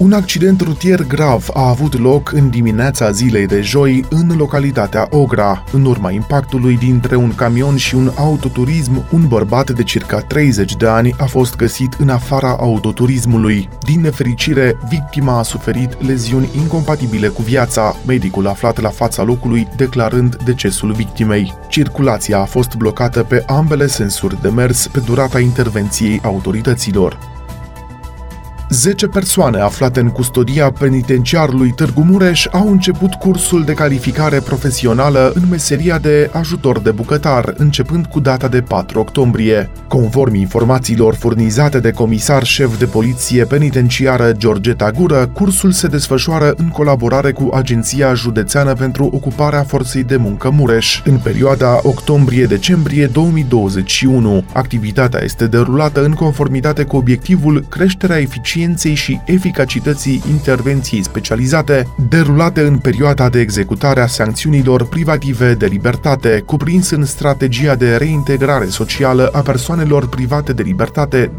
un accident rutier grav a avut loc în dimineața zilei de joi în localitatea Ogra. În urma impactului dintre un camion și un autoturism, un bărbat de circa 30 de ani a fost găsit în afara autoturismului. Din nefericire, victima a suferit leziuni incompatibile cu viața, medicul aflat la fața locului declarând decesul victimei. Circulația a fost blocată pe ambele sensuri de mers pe durata intervenției autorităților. 10 persoane aflate în custodia penitenciarului Târgu Mureș au început cursul de calificare profesională în meseria de ajutor de bucătar, începând cu data de 4 octombrie. Conform informațiilor furnizate de comisar șef de poliție penitenciară Georgeta Gură, cursul se desfășoară în colaborare cu Agenția Județeană pentru Ocuparea Forței de Muncă Mureș, în perioada octombrie-decembrie 2021. Activitatea este derulată în conformitate cu obiectivul creșterea eficienței eficienței și eficacității intervenției specializate derulate în perioada de executare a sancțiunilor privative de libertate, cuprins în strategia de reintegrare socială a persoanelor private de libertate 2020-2024.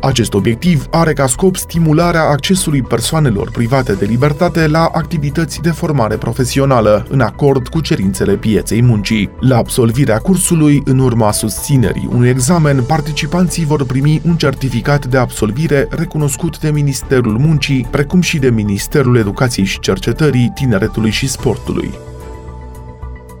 Acest obiectiv are ca scop stimularea accesului persoanelor private de libertate la activități de formare profesională, în acord cu cerințele pieței muncii. La absolvirea cursului, în urma susținerii unui examen, participanții vor primi un certificat certificat de absolvire recunoscut de Ministerul Muncii, precum și de Ministerul Educației și Cercetării, Tineretului și Sportului.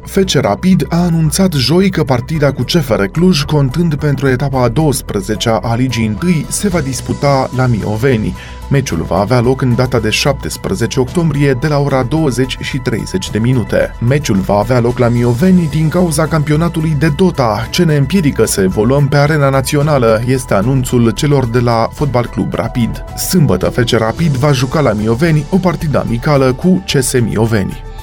FC Rapid a anunțat joi că partida cu CFR Cluj, contând pentru etapa a 12 a Ligii 1, se va disputa la Mioveni. Meciul va avea loc în data de 17 octombrie de la ora 20 și 30 de minute. Meciul va avea loc la Mioveni din cauza campionatului de Dota, ce ne împiedică să evoluăm pe arena națională, este anunțul celor de la Fotbal Club Rapid. Sâmbătă FC Rapid va juca la Mioveni o partidă amicală cu CS Mioveni.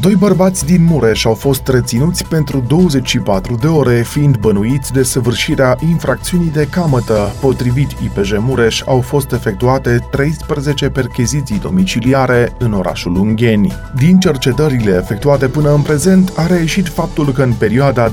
Doi bărbați din Mureș au fost reținuți pentru 24 de ore, fiind bănuiți de săvârșirea infracțiunii de camătă. Potrivit IPJ Mureș, au fost efectuate 13 percheziții domiciliare în orașul Ungheni. Din cercetările efectuate până în prezent, a reieșit faptul că în perioada 2016-2021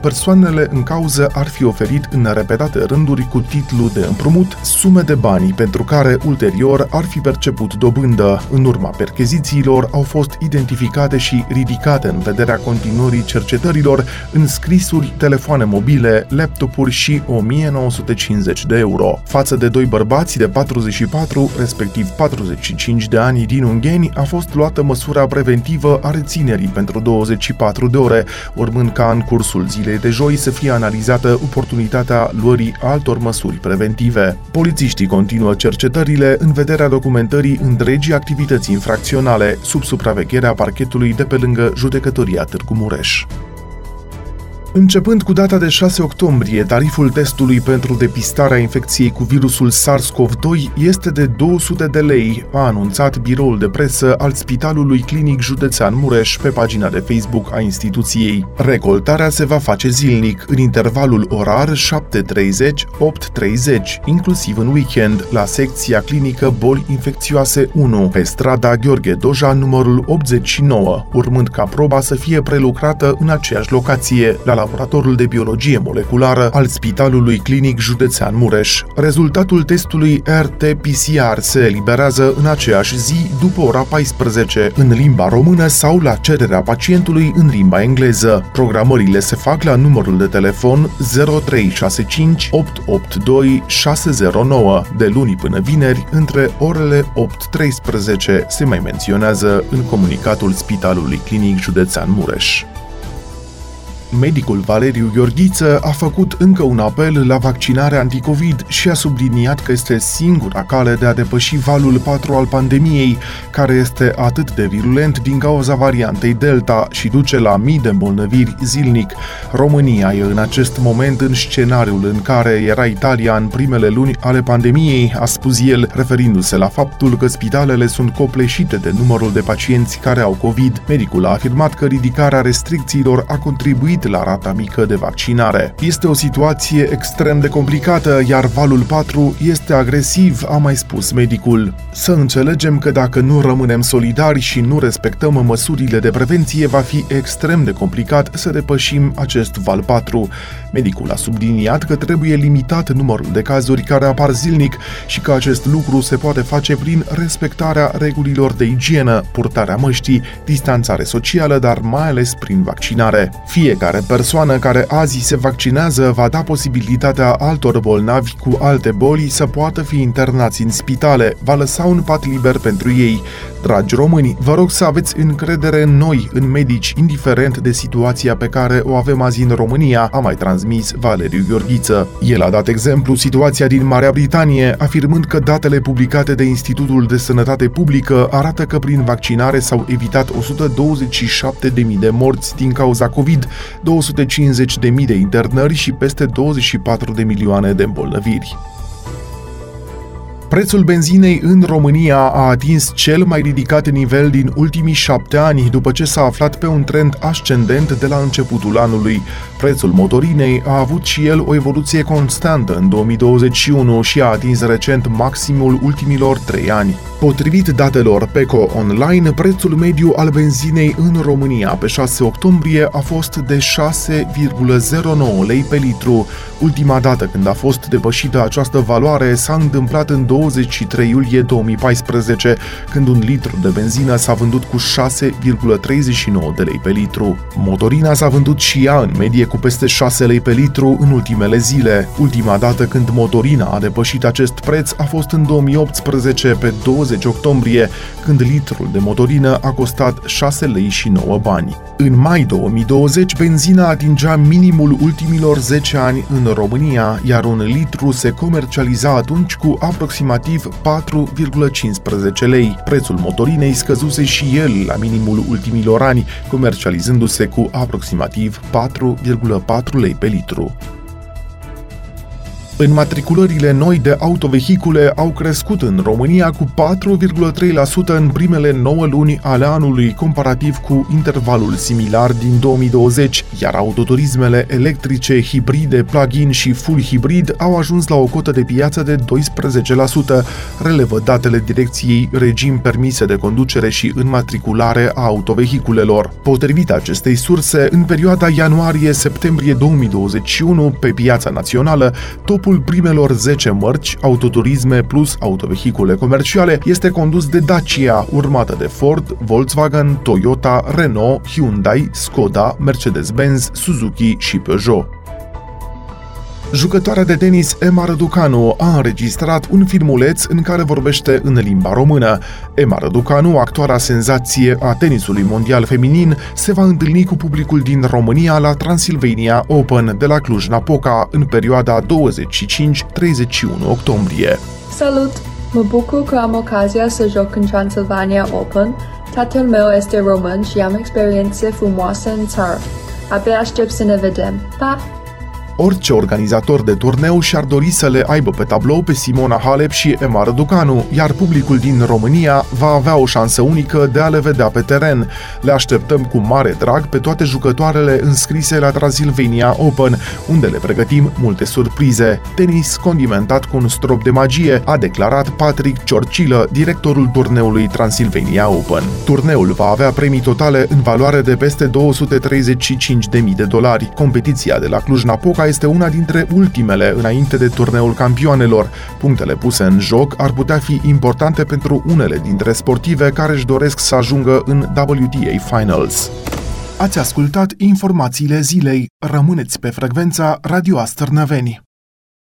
persoanele în cauză ar fi oferit în repetate rânduri cu titlu de împrumut sume de bani pentru care ulterior ar fi perceput dobândă. În urma percheziției perchezițiilor au fost identificate și ridicate în vederea continuării cercetărilor în scrisuri, telefoane mobile, laptopuri și 1950 de euro. Față de doi bărbați de 44, respectiv 45 de ani din Ungheni, a fost luată măsura preventivă a reținerii pentru 24 de ore, urmând ca în cursul zilei de joi să fie analizată oportunitatea luării altor măsuri preventive. Polițiștii continuă cercetările în vederea documentării întregii activități infracționale naționale sub supravegherea parchetului de pe lângă judecătoria Târgu Mureș. Începând cu data de 6 octombrie, tariful testului pentru depistarea infecției cu virusul SARS-CoV-2 este de 200 de lei, a anunțat biroul de presă al Spitalului Clinic Județean Mureș pe pagina de Facebook a instituției. Recoltarea se va face zilnic, în intervalul orar 7.30-8.30, inclusiv în weekend, la secția clinică Boli Infecțioase 1, pe strada Gheorghe Doja, numărul 89, urmând ca proba să fie prelucrată în aceeași locație, la laboratorul de biologie moleculară al Spitalului Clinic Județean Mureș. Rezultatul testului RT-PCR se eliberează în aceeași zi după ora 14 în limba română sau la cererea pacientului în limba engleză. Programările se fac la numărul de telefon 0365 882 609 de luni până vineri între orele 8-13 se mai menționează în comunicatul Spitalului Clinic Județean Mureș. Medicul Valeriu Gheorghiță a făcut încă un apel la vaccinare anticovid și a subliniat că este singura cale de a depăși valul 4 al pandemiei, care este atât de virulent din cauza variantei Delta și duce la mii de îmbolnăviri zilnic. România e în acest moment în scenariul în care era Italia în primele luni ale pandemiei, a spus el, referindu-se la faptul că spitalele sunt copleșite de numărul de pacienți care au COVID. Medicul a afirmat că ridicarea restricțiilor a contribuit revenit la rata mică de vaccinare. Este o situație extrem de complicată, iar valul 4 este agresiv, a mai spus medicul. Să înțelegem că dacă nu rămânem solidari și nu respectăm măsurile de prevenție, va fi extrem de complicat să depășim acest val 4. Medicul a subliniat că trebuie limitat numărul de cazuri care apar zilnic și că acest lucru se poate face prin respectarea regulilor de igienă, purtarea măștii, distanțare socială, dar mai ales prin vaccinare. Fiecare persoană care azi se vaccinează va da posibilitatea altor bolnavi cu alte boli să poată fi internați în spitale, va lăsa un pat liber pentru ei. Dragi români, vă rog să aveți încredere în noi, în medici, indiferent de situația pe care o avem azi în România, a mai transmis Valeriu Gheorghiță. El a dat exemplu situația din Marea Britanie, afirmând că datele publicate de Institutul de Sănătate Publică arată că prin vaccinare s-au evitat 127.000 de morți din cauza COVID, 250.000 de internări și peste 24 de milioane de îmbolnăviri. Prețul benzinei în România a atins cel mai ridicat nivel din ultimii șapte ani, după ce s-a aflat pe un trend ascendent de la începutul anului. Prețul motorinei a avut și el o evoluție constantă în 2021 și a atins recent maximul ultimilor trei ani. Potrivit datelor PECO Online, prețul mediu al benzinei în România pe 6 octombrie a fost de 6,09 lei pe litru. Ultima dată când a fost depășită această valoare s-a întâmplat în 23 iulie 2014, când un litru de benzină s-a vândut cu 6,39 de lei pe litru. Motorina s-a vândut și ea în medie cu peste 6 lei pe litru în ultimele zile. Ultima dată când motorina a depășit acest preț a fost în 2018 pe 20 octombrie, când litrul de motorină a costat 6 lei și 9 bani. În mai 2020, benzina atingea minimul ultimilor 10 ani în România, iar un litru se comercializa atunci cu aproximativ 4,15 lei. Prețul motorinei scăzuse și el la minimul ultimilor ani, comercializându-se cu aproximativ 4,4 lei pe litru. Înmatriculările noi de autovehicule au crescut în România cu 4,3% în primele 9 luni ale anului, comparativ cu intervalul similar din 2020, iar autoturismele electrice, hibride, plug-in și full hibrid au ajuns la o cotă de piață de 12%, relevă datele Direcției Regim Permise de Conducere și Înmatriculare a Autovehiculelor. Potrivit acestei surse, în perioada ianuarie-septembrie 2021, pe piața națională, topul Grupul primelor 10 mărci, autoturisme plus autovehicule comerciale, este condus de Dacia, urmată de Ford, Volkswagen, Toyota, Renault, Hyundai, Skoda, Mercedes-Benz, Suzuki și Peugeot. Jucătoarea de tenis Emma Răducanu a înregistrat un filmuleț în care vorbește în limba română. Emma Răducanu, actuara senzație a tenisului mondial feminin, se va întâlni cu publicul din România la Transilvania Open de la Cluj-Napoca în perioada 25-31 octombrie. Salut! Mă bucur că am ocazia să joc în Transilvania Open. Tatăl meu este român și am experiențe frumoase în țară. Abia aștept să ne vedem. Pa! Orice organizator de turneu și-ar dori să le aibă pe tablou pe Simona Halep și Emma Răducanu, iar publicul din România va avea o șansă unică de a le vedea pe teren. Le așteptăm cu mare drag pe toate jucătoarele înscrise la Transilvania Open, unde le pregătim multe surprize. Tenis condimentat cu un strop de magie, a declarat Patrick Ciorcilă, directorul turneului Transilvania Open. Turneul va avea premii totale în valoare de peste 235.000 de dolari. Competiția de la Cluj-Napoca este una dintre ultimele înainte de turneul campioanelor. Punctele puse în joc ar putea fi importante pentru unele dintre sportive care își doresc să ajungă în WTA Finals. Ați ascultat informațiile zilei. Rămâneți pe frecvența Radio Astărnăveni.